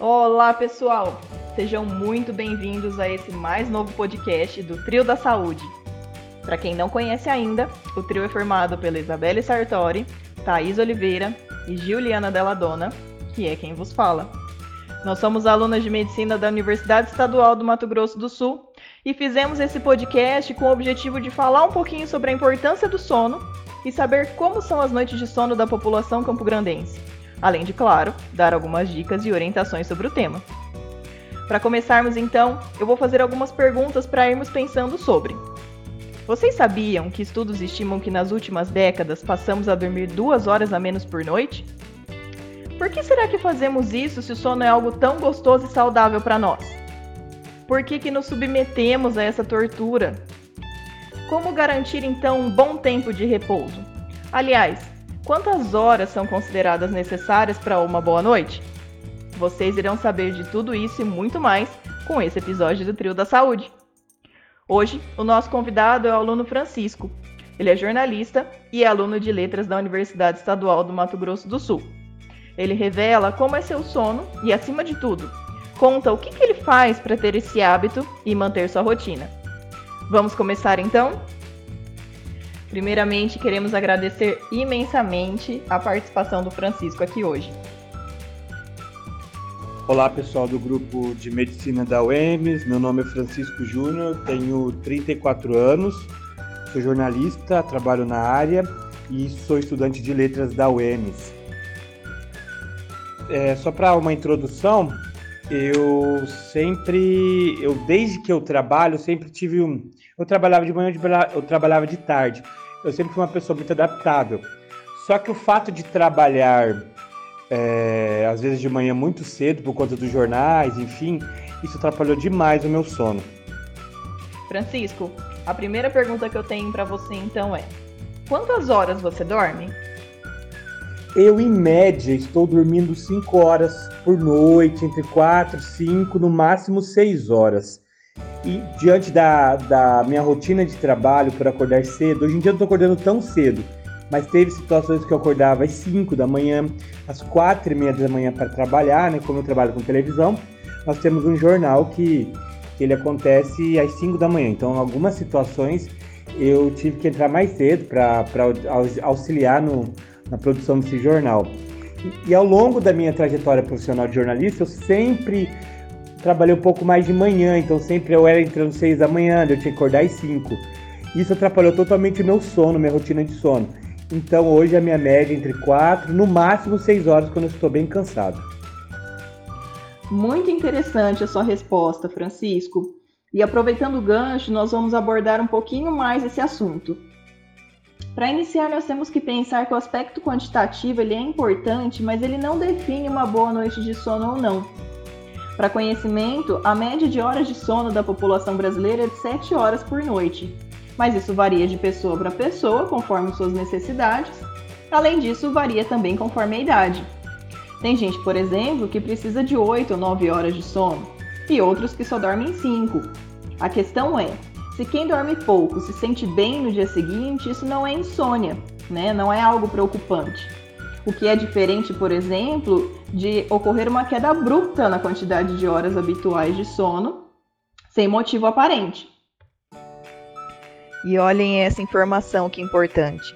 Olá, pessoal! Sejam muito bem-vindos a esse mais novo podcast do Trio da Saúde. Para quem não conhece ainda, o trio é formado pela Isabelle Sartori, Thaís Oliveira e Juliana Dona, que é quem vos fala. Nós somos alunas de medicina da Universidade Estadual do Mato Grosso do Sul e fizemos esse podcast com o objetivo de falar um pouquinho sobre a importância do sono e saber como são as noites de sono da população campograndense além de, claro, dar algumas dicas e orientações sobre o tema. Para começarmos então, eu vou fazer algumas perguntas para irmos pensando sobre. Vocês sabiam que estudos estimam que nas últimas décadas passamos a dormir duas horas a menos por noite? Por que será que fazemos isso se o sono é algo tão gostoso e saudável para nós? Por que, que nos submetemos a essa tortura? Como garantir então um bom tempo de repouso? Aliás, Quantas horas são consideradas necessárias para uma boa noite? Vocês irão saber de tudo isso e muito mais com esse episódio do Trio da Saúde. Hoje, o nosso convidado é o aluno Francisco. Ele é jornalista e é aluno de letras da Universidade Estadual do Mato Grosso do Sul. Ele revela como é seu sono e, acima de tudo, conta o que, que ele faz para ter esse hábito e manter sua rotina. Vamos começar então? Primeiramente, queremos agradecer imensamente a participação do Francisco aqui hoje. Olá, pessoal do grupo de medicina da UEMS. Meu nome é Francisco Júnior, tenho 34 anos, sou jornalista, trabalho na área e sou estudante de letras da UEMS. É, só para uma introdução, eu sempre, eu desde que eu trabalho, sempre tive um, eu trabalhava de manhã, eu trabalhava de tarde eu sempre fui uma pessoa muito adaptável. Só que o fato de trabalhar, é, às vezes de manhã muito cedo, por conta dos jornais, enfim, isso atrapalhou demais o meu sono. Francisco, a primeira pergunta que eu tenho para você então é: quantas horas você dorme? Eu, em média, estou dormindo 5 horas por noite, entre 4, 5, no máximo 6 horas. E diante da, da minha rotina de trabalho por acordar cedo, hoje em dia eu não tô acordando tão cedo, mas teve situações que eu acordava às 5 da manhã, às 4 e meia da manhã para trabalhar, né? Como eu trabalho com televisão, nós temos um jornal que, que ele acontece às 5 da manhã. Então, em algumas situações, eu tive que entrar mais cedo para auxiliar no, na produção desse jornal. E, e ao longo da minha trajetória profissional de jornalista, eu sempre trabalhei um pouco mais de manhã, então sempre eu era entrando seis da manhã, eu tinha que acordar às cinco. Isso atrapalhou totalmente o meu sono, minha rotina de sono. Então hoje a minha média é entre quatro, no máximo seis horas quando eu estou bem cansado. Muito interessante a sua resposta, Francisco. E aproveitando o gancho, nós vamos abordar um pouquinho mais esse assunto. Para iniciar, nós temos que pensar que o aspecto quantitativo ele é importante, mas ele não define uma boa noite de sono ou não. Para conhecimento, a média de horas de sono da população brasileira é de 7 horas por noite, mas isso varia de pessoa para pessoa conforme suas necessidades. Além disso, varia também conforme a idade. Tem gente, por exemplo, que precisa de 8 ou 9 horas de sono, e outros que só dormem 5. A questão é, se quem dorme pouco se sente bem no dia seguinte, isso não é insônia, né? não é algo preocupante. O que é diferente, por exemplo, de ocorrer uma queda abrupta na quantidade de horas habituais de sono, sem motivo aparente. E olhem essa informação que importante.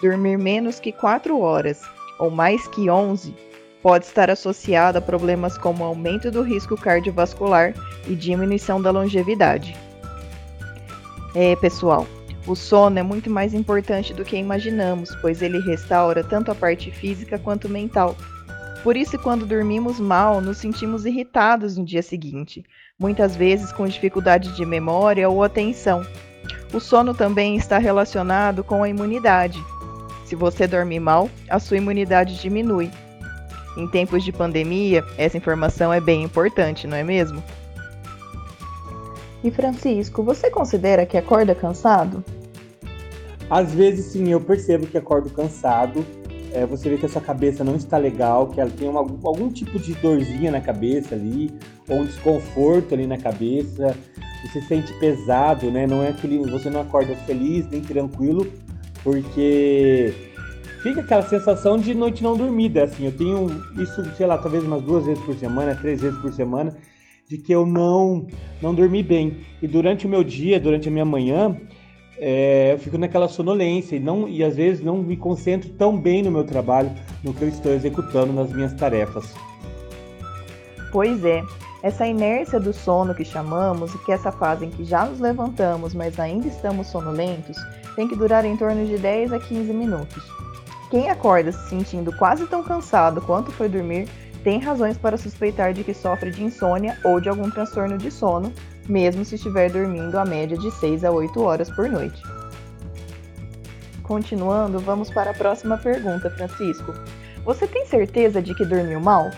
Dormir menos que 4 horas ou mais que 11 pode estar associado a problemas como aumento do risco cardiovascular e diminuição da longevidade. É, pessoal, o sono é muito mais importante do que imaginamos, pois ele restaura tanto a parte física quanto mental. Por isso, quando dormimos mal, nos sentimos irritados no dia seguinte, muitas vezes com dificuldade de memória ou atenção. O sono também está relacionado com a imunidade. Se você dormir mal, a sua imunidade diminui. Em tempos de pandemia, essa informação é bem importante, não é mesmo? E Francisco, você considera que acorda cansado? Às vezes, sim, eu percebo que acordo cansado. É, você vê que a sua cabeça não está legal, que ela tem uma, algum tipo de dorzinha na cabeça ali, ou um desconforto ali na cabeça. Você sente pesado, né? Não é aquele. Você não acorda feliz nem tranquilo, porque fica aquela sensação de noite não dormida, assim, eu tenho isso, sei lá, talvez umas duas vezes por semana, três vezes por semana, de que eu não, não dormi bem. E durante o meu dia, durante a minha manhã, é, eu fico naquela sonolência e, não, e às vezes não me concentro tão bem no meu trabalho, no que eu estou executando nas minhas tarefas. Pois é, essa inércia do sono que chamamos e que essa fase em que já nos levantamos, mas ainda estamos sonolentos, tem que durar em torno de 10 a 15 minutos. Quem acorda se sentindo quase tão cansado quanto foi dormir tem razões para suspeitar de que sofre de insônia ou de algum transtorno de sono, mesmo se estiver dormindo a média de 6 a 8 horas por noite. Continuando, vamos para a próxima pergunta, Francisco. Você tem certeza de que dormiu mal?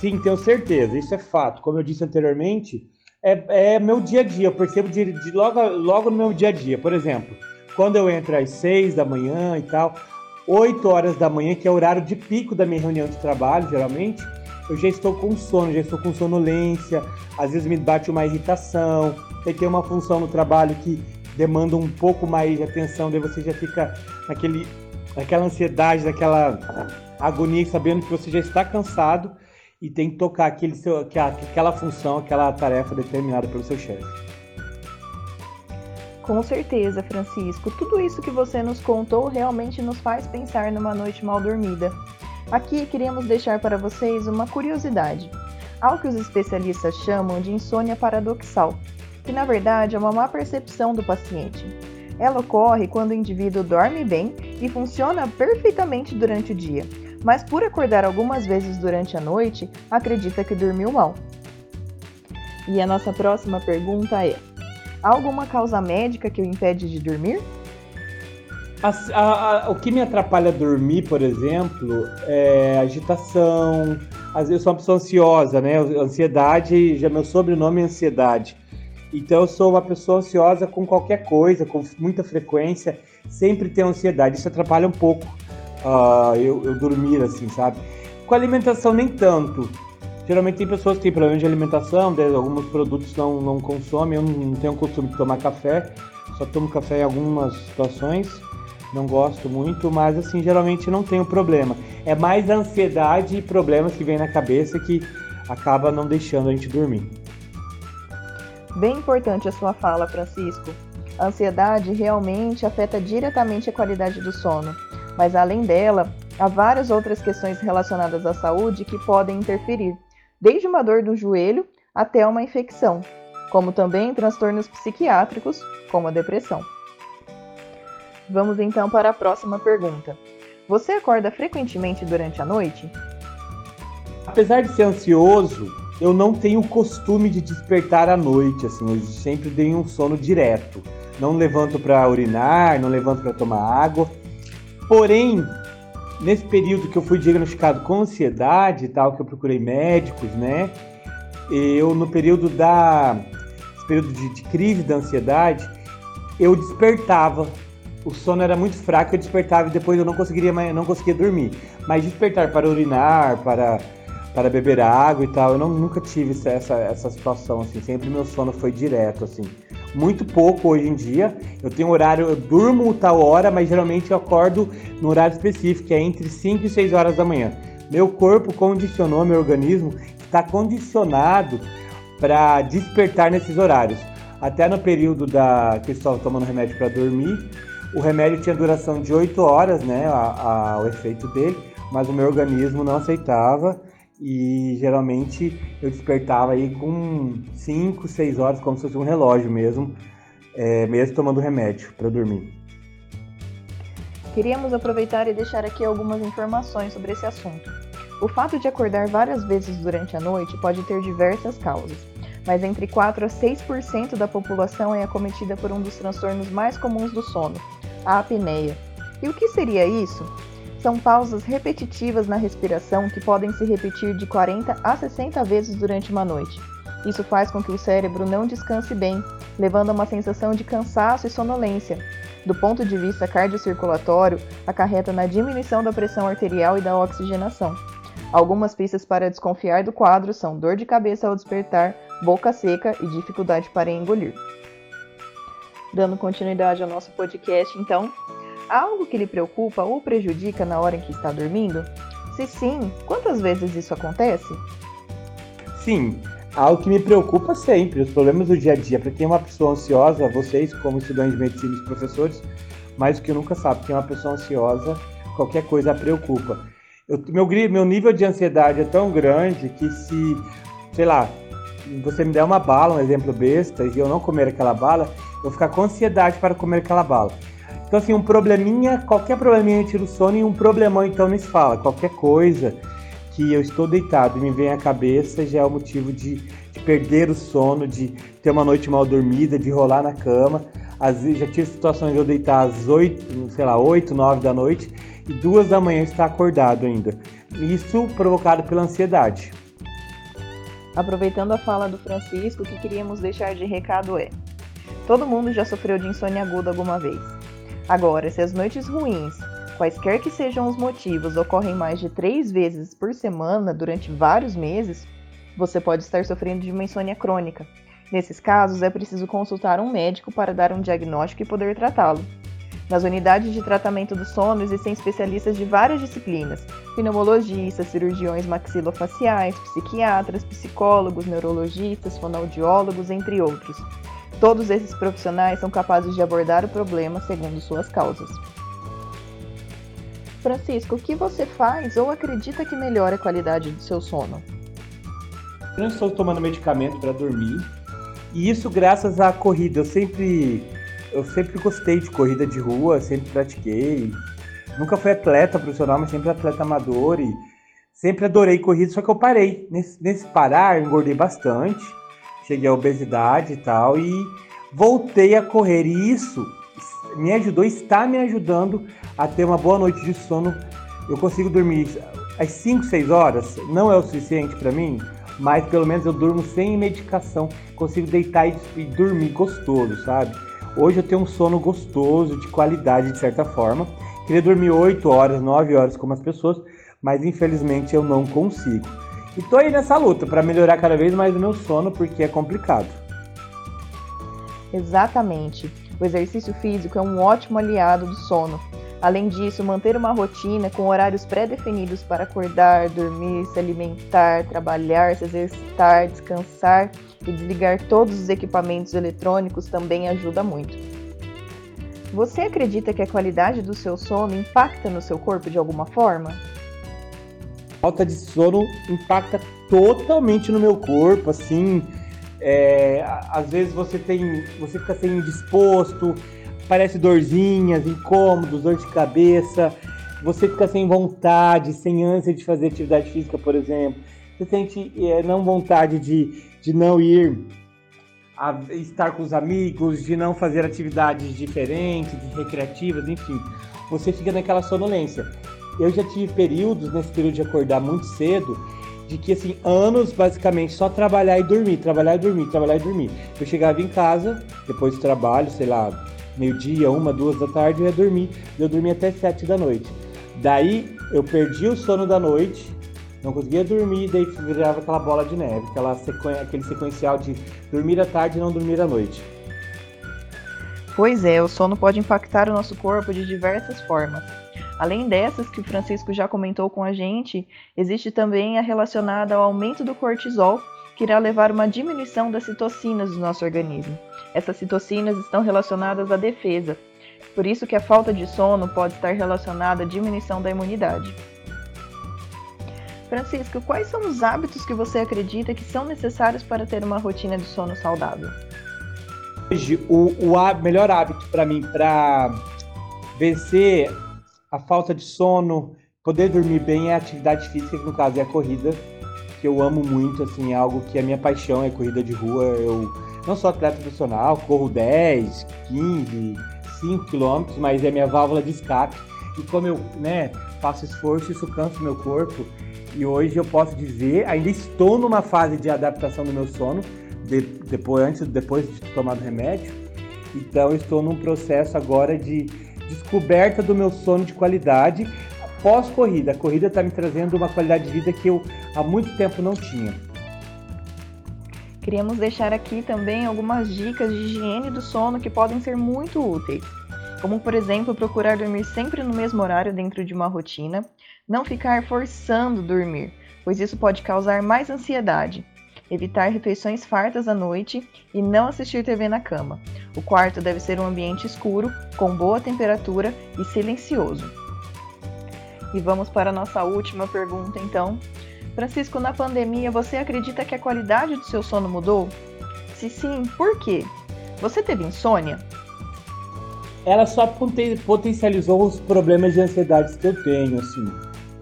Sim, tenho certeza, isso é fato. Como eu disse anteriormente, é, é meu dia a dia, eu percebo de, de logo, logo no meu dia a dia. Por exemplo, quando eu entro às 6 da manhã e tal, 8 horas da manhã, que é o horário de pico da minha reunião de trabalho, geralmente, eu já estou com sono, já estou com sonolência, às vezes me bate uma irritação, aí tem uma função no trabalho que demanda um pouco mais de atenção, daí você já fica naquele, naquela ansiedade, naquela agonia, sabendo que você já está cansado e tem que tocar aquele seu, aquela função, aquela tarefa determinada pelo seu chefe. Com certeza, Francisco. Tudo isso que você nos contou realmente nos faz pensar numa noite mal dormida. Aqui queríamos deixar para vocês uma curiosidade, algo que os especialistas chamam de insônia paradoxal, que na verdade é uma má percepção do paciente. Ela ocorre quando o indivíduo dorme bem e funciona perfeitamente durante o dia, mas por acordar algumas vezes durante a noite, acredita que dormiu mal. E a nossa próxima pergunta é: Há alguma causa médica que o impede de dormir? A, a, a, o que me atrapalha dormir, por exemplo, é agitação. Eu sou uma pessoa ansiosa, né? Ansiedade, já meu sobrenome é ansiedade. Então eu sou uma pessoa ansiosa com qualquer coisa, com muita frequência, sempre tenho ansiedade. Isso atrapalha um pouco uh, eu, eu dormir, assim, sabe? Com alimentação nem tanto. Geralmente tem pessoas que têm problemas de alimentação, alguns produtos não, não consomem, eu não tenho o costume de tomar café, só tomo café em algumas situações, não gosto muito, mas assim, geralmente não tenho problema. É mais a ansiedade e problemas que vem na cabeça que acaba não deixando a gente dormir. Bem importante a sua fala, Francisco. A ansiedade realmente afeta diretamente a qualidade do sono, mas além dela, há várias outras questões relacionadas à saúde que podem interferir desde uma dor no joelho até uma infecção, como também transtornos psiquiátricos, como a depressão. Vamos então para a próxima pergunta. Você acorda frequentemente durante a noite? Apesar de ser ansioso, eu não tenho o costume de despertar à noite, assim, eu sempre dei um sono direto. Não levanto para urinar, não levanto para tomar água. Porém, nesse período que eu fui diagnosticado com ansiedade e tal, que eu procurei médicos, né? Eu, no período da. período de, de crise da ansiedade, eu despertava. O sono era muito fraco, eu despertava e depois eu não conseguiria não conseguia dormir. Mas despertar para urinar, para, para beber água e tal, eu não, nunca tive essa, essa situação, assim. Sempre meu sono foi direto, assim muito pouco hoje em dia. Eu tenho horário, eu durmo tal hora, mas geralmente eu acordo no horário específico, que é entre 5 e 6 horas da manhã. Meu corpo condicionou, meu organismo está condicionado para despertar nesses horários. Até no período da que eu estava tomando remédio para dormir, o remédio tinha duração de 8 horas, né, a, a, o efeito dele, mas o meu organismo não aceitava e geralmente eu despertava aí com 5, 6 horas, como se fosse um relógio mesmo, é, mesmo tomando remédio para dormir. Queríamos aproveitar e deixar aqui algumas informações sobre esse assunto. O fato de acordar várias vezes durante a noite pode ter diversas causas, mas entre 4 a 6% da população é acometida por um dos transtornos mais comuns do sono, a apneia. E o que seria isso? São pausas repetitivas na respiração que podem se repetir de 40 a 60 vezes durante uma noite. Isso faz com que o cérebro não descanse bem, levando a uma sensação de cansaço e sonolência. Do ponto de vista cardiocirculatório, acarreta na diminuição da pressão arterial e da oxigenação. Algumas pistas para desconfiar do quadro são dor de cabeça ao despertar, boca seca e dificuldade para engolir. Dando continuidade ao nosso podcast, então, algo que lhe preocupa ou prejudica na hora em que está dormindo? Se sim, quantas vezes isso acontece? Sim, algo que me preocupa sempre, os problemas do dia a dia. Para quem é uma pessoa ansiosa, vocês, como estudantes de medicina e professores, mais do que nunca sabe que é uma pessoa ansiosa, qualquer coisa preocupa. Eu, meu, meu nível de ansiedade é tão grande que se, sei lá, você me der uma bala, um exemplo besta, e eu não comer aquela bala, eu vou ficar com ansiedade para comer aquela bala. Então, assim, um probleminha, qualquer probleminha eu tiro o sono e um problemão então se fala. Qualquer coisa que eu estou deitado e me vem à cabeça já é o motivo de, de perder o sono, de ter uma noite mal dormida, de rolar na cama. Às vezes já tive situações de eu deitar às 8, sei lá, 8, 9 da noite e duas da manhã estar acordado ainda. Isso provocado pela ansiedade. Aproveitando a fala do Francisco, o que queríamos deixar de recado é: todo mundo já sofreu de insônia aguda alguma vez. Agora, se as noites ruins, quaisquer que sejam os motivos, ocorrem mais de três vezes por semana durante vários meses, você pode estar sofrendo de uma insônia crônica. Nesses casos, é preciso consultar um médico para dar um diagnóstico e poder tratá-lo. Nas unidades de tratamento do sono existem especialistas de várias disciplinas: pneumologistas, cirurgiões maxilofaciais, psiquiatras, psicólogos, neurologistas, fonoaudiólogos, entre outros. Todos esses profissionais são capazes de abordar o problema segundo suas causas. Francisco, o que você faz ou acredita que melhora a qualidade do seu sono? Eu não estou tomando medicamento para dormir, e isso graças à corrida. Eu sempre eu sempre gostei de corrida de rua, sempre pratiquei. Nunca fui atleta profissional, mas sempre atleta amador e sempre adorei corrida, só que eu parei. Nesse, nesse parar, engordei bastante, cheguei à obesidade e tal, e voltei a correr. E isso me ajudou, está me ajudando a ter uma boa noite de sono. Eu consigo dormir às 5, 6 horas, não é o suficiente para mim, mas pelo menos eu durmo sem medicação, consigo deitar e, dormir gostoso, sabe? Hoje eu tenho um sono gostoso, de qualidade, de certa forma. Queria dormir 8 horas, 9 horas como as pessoas, mas infelizmente eu não consigo. E tô aí nessa luta para melhorar cada vez mais o meu sono, porque é complicado. Exatamente. O exercício físico é um ótimo aliado do sono. Além disso, manter uma rotina com horários pré-definidos para acordar, dormir, se alimentar, trabalhar, se exercitar, descansar e desligar todos os equipamentos eletrônicos também ajuda muito. Você acredita que a qualidade do seu sono impacta no seu corpo de alguma forma? Falta de sono impacta totalmente no meu corpo, assim. É, às vezes você tem, você fica sem disposto, parece dorzinhas, incômodos, dor de cabeça, você fica sem vontade, sem ânsia de fazer atividade física, por exemplo. Você sente é, não vontade de de não ir a estar com os amigos, de não fazer atividades diferentes, recreativas, enfim. Você fica naquela sonolência. Eu já tive períodos, nesse período de acordar muito cedo, de que, assim, anos basicamente só trabalhar e dormir, trabalhar e dormir, trabalhar e dormir. Eu chegava em casa, depois do trabalho, sei lá, meio-dia, uma, duas da tarde, eu ia dormir. Eu dormia até sete da noite. Daí eu perdi o sono da noite, não conseguia dormir, daí virava aquela bola de neve, aquela sequen... aquele sequencial de dormir à tarde e não dormir à noite. Pois é, o sono pode impactar o nosso corpo de diversas formas. Além dessas que o Francisco já comentou com a gente, existe também a relacionada ao aumento do cortisol, que irá levar uma diminuição das citocinas do nosso organismo. Essas citocinas estão relacionadas à defesa, por isso que a falta de sono pode estar relacionada à diminuição da imunidade. Francisco, quais são os hábitos que você acredita que são necessários para ter uma rotina de sono saudável? Hoje, o, o melhor hábito para mim, para vencer a falta de sono, poder dormir bem, é a atividade física, que no caso é a corrida, que eu amo muito, assim, é algo que é minha paixão, é corrida de rua. Eu não sou atleta profissional, corro 10, 15, 5 quilômetros, mas é minha válvula de escape. E como eu né, faço esforço, isso cansa o meu corpo. E hoje eu posso dizer, ainda estou numa fase de adaptação do meu sono, de, depois, antes, depois de ter tomado remédio. Então estou num processo agora de descoberta do meu sono de qualidade pós-corrida. A corrida está me trazendo uma qualidade de vida que eu há muito tempo não tinha. Queríamos deixar aqui também algumas dicas de higiene do sono que podem ser muito úteis. como por exemplo procurar dormir sempre no mesmo horário dentro de uma rotina, não ficar forçando dormir, pois isso pode causar mais ansiedade. Evitar refeições fartas à noite e não assistir TV na cama. O quarto deve ser um ambiente escuro, com boa temperatura e silencioso. E vamos para a nossa última pergunta então. Francisco, na pandemia, você acredita que a qualidade do seu sono mudou? Se sim, por quê? Você teve insônia? Ela só potencializou os problemas de ansiedade que eu tenho, assim.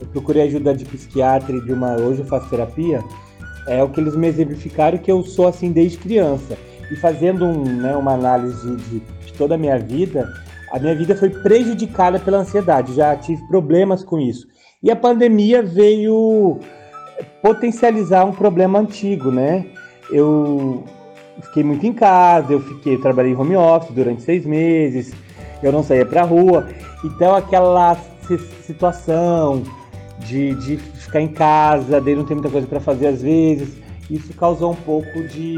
Eu procurei ajuda de psiquiatra e de uma hoje eu faço terapia. É o que eles me exemplificaram que eu sou assim desde criança. E fazendo um, né, uma análise de, de toda a minha vida, a minha vida foi prejudicada pela ansiedade. Já tive problemas com isso. E a pandemia veio potencializar um problema antigo, né? Eu fiquei muito em casa, eu fiquei, trabalhei em home office durante seis meses, eu não saía pra rua. Então aquela situação de, de ficar em casa, de não ter muita coisa para fazer às vezes, isso causou um pouco de.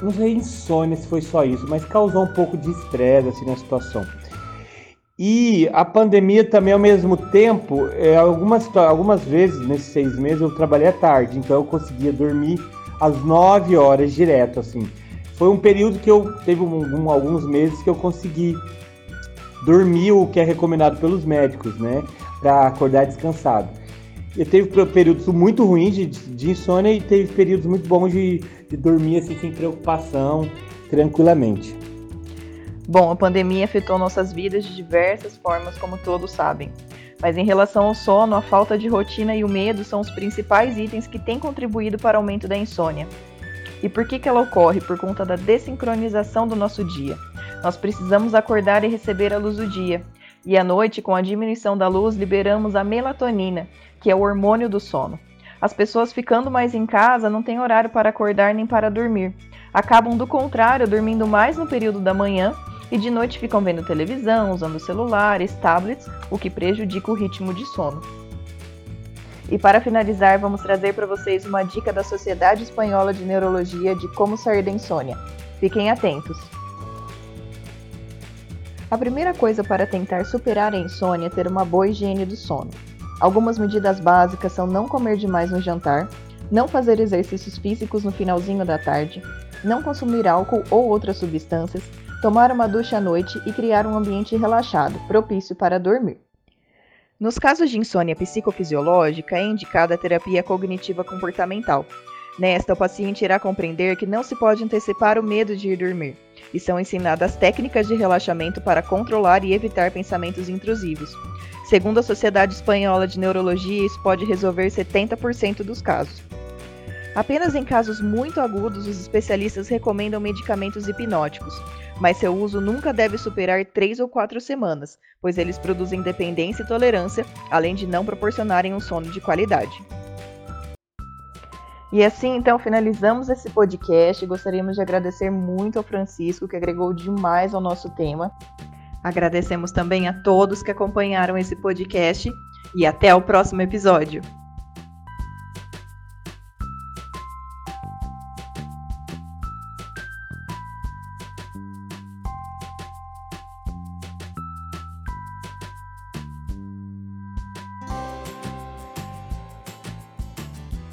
Não sei insônia se foi só isso, mas causou um pouco de estresse assim, na situação. E a pandemia também, ao mesmo tempo, é, algumas, algumas vezes nesses seis meses eu trabalhei à tarde, então eu conseguia dormir às 9 horas direto, assim. Foi um período que eu teve um, um, alguns meses que eu consegui dormir o que é recomendado pelos médicos, né, para acordar descansado. Eu teve períodos muito ruins de, de insônia e teve períodos muito bons de, de dormir assim sem preocupação, tranquilamente. Bom, a pandemia afetou nossas vidas de diversas formas, como todos sabem. Mas em relação ao sono, a falta de rotina e o medo são os principais itens que têm contribuído para o aumento da insônia. E por que, que ela ocorre? Por conta da desincronização do nosso dia. Nós precisamos acordar e receber a luz do dia. E à noite, com a diminuição da luz, liberamos a melatonina, que é o hormônio do sono. As pessoas ficando mais em casa não têm horário para acordar nem para dormir. Acabam, do contrário, dormindo mais no período da manhã e de noite ficam vendo televisão, usando celulares, tablets, o que prejudica o ritmo de sono. E para finalizar, vamos trazer para vocês uma dica da Sociedade Espanhola de Neurologia de como sair da insônia. Fiquem atentos! A primeira coisa para tentar superar a insônia é ter uma boa higiene do sono. Algumas medidas básicas são não comer demais no jantar, não fazer exercícios físicos no finalzinho da tarde, não consumir álcool ou outras substâncias, tomar uma ducha à noite e criar um ambiente relaxado, propício para dormir. Nos casos de insônia psicofisiológica, é indicada a terapia cognitiva comportamental. Nesta, o paciente irá compreender que não se pode antecipar o medo de ir dormir, e são ensinadas técnicas de relaxamento para controlar e evitar pensamentos intrusivos. Segundo a Sociedade Espanhola de Neurologia, isso pode resolver 70% dos casos. Apenas em casos muito agudos, os especialistas recomendam medicamentos hipnóticos, mas seu uso nunca deve superar 3 ou 4 semanas, pois eles produzem dependência e tolerância, além de não proporcionarem um sono de qualidade. E assim, então, finalizamos esse podcast. Gostaríamos de agradecer muito ao Francisco, que agregou demais ao nosso tema. Agradecemos também a todos que acompanharam esse podcast e até o próximo episódio.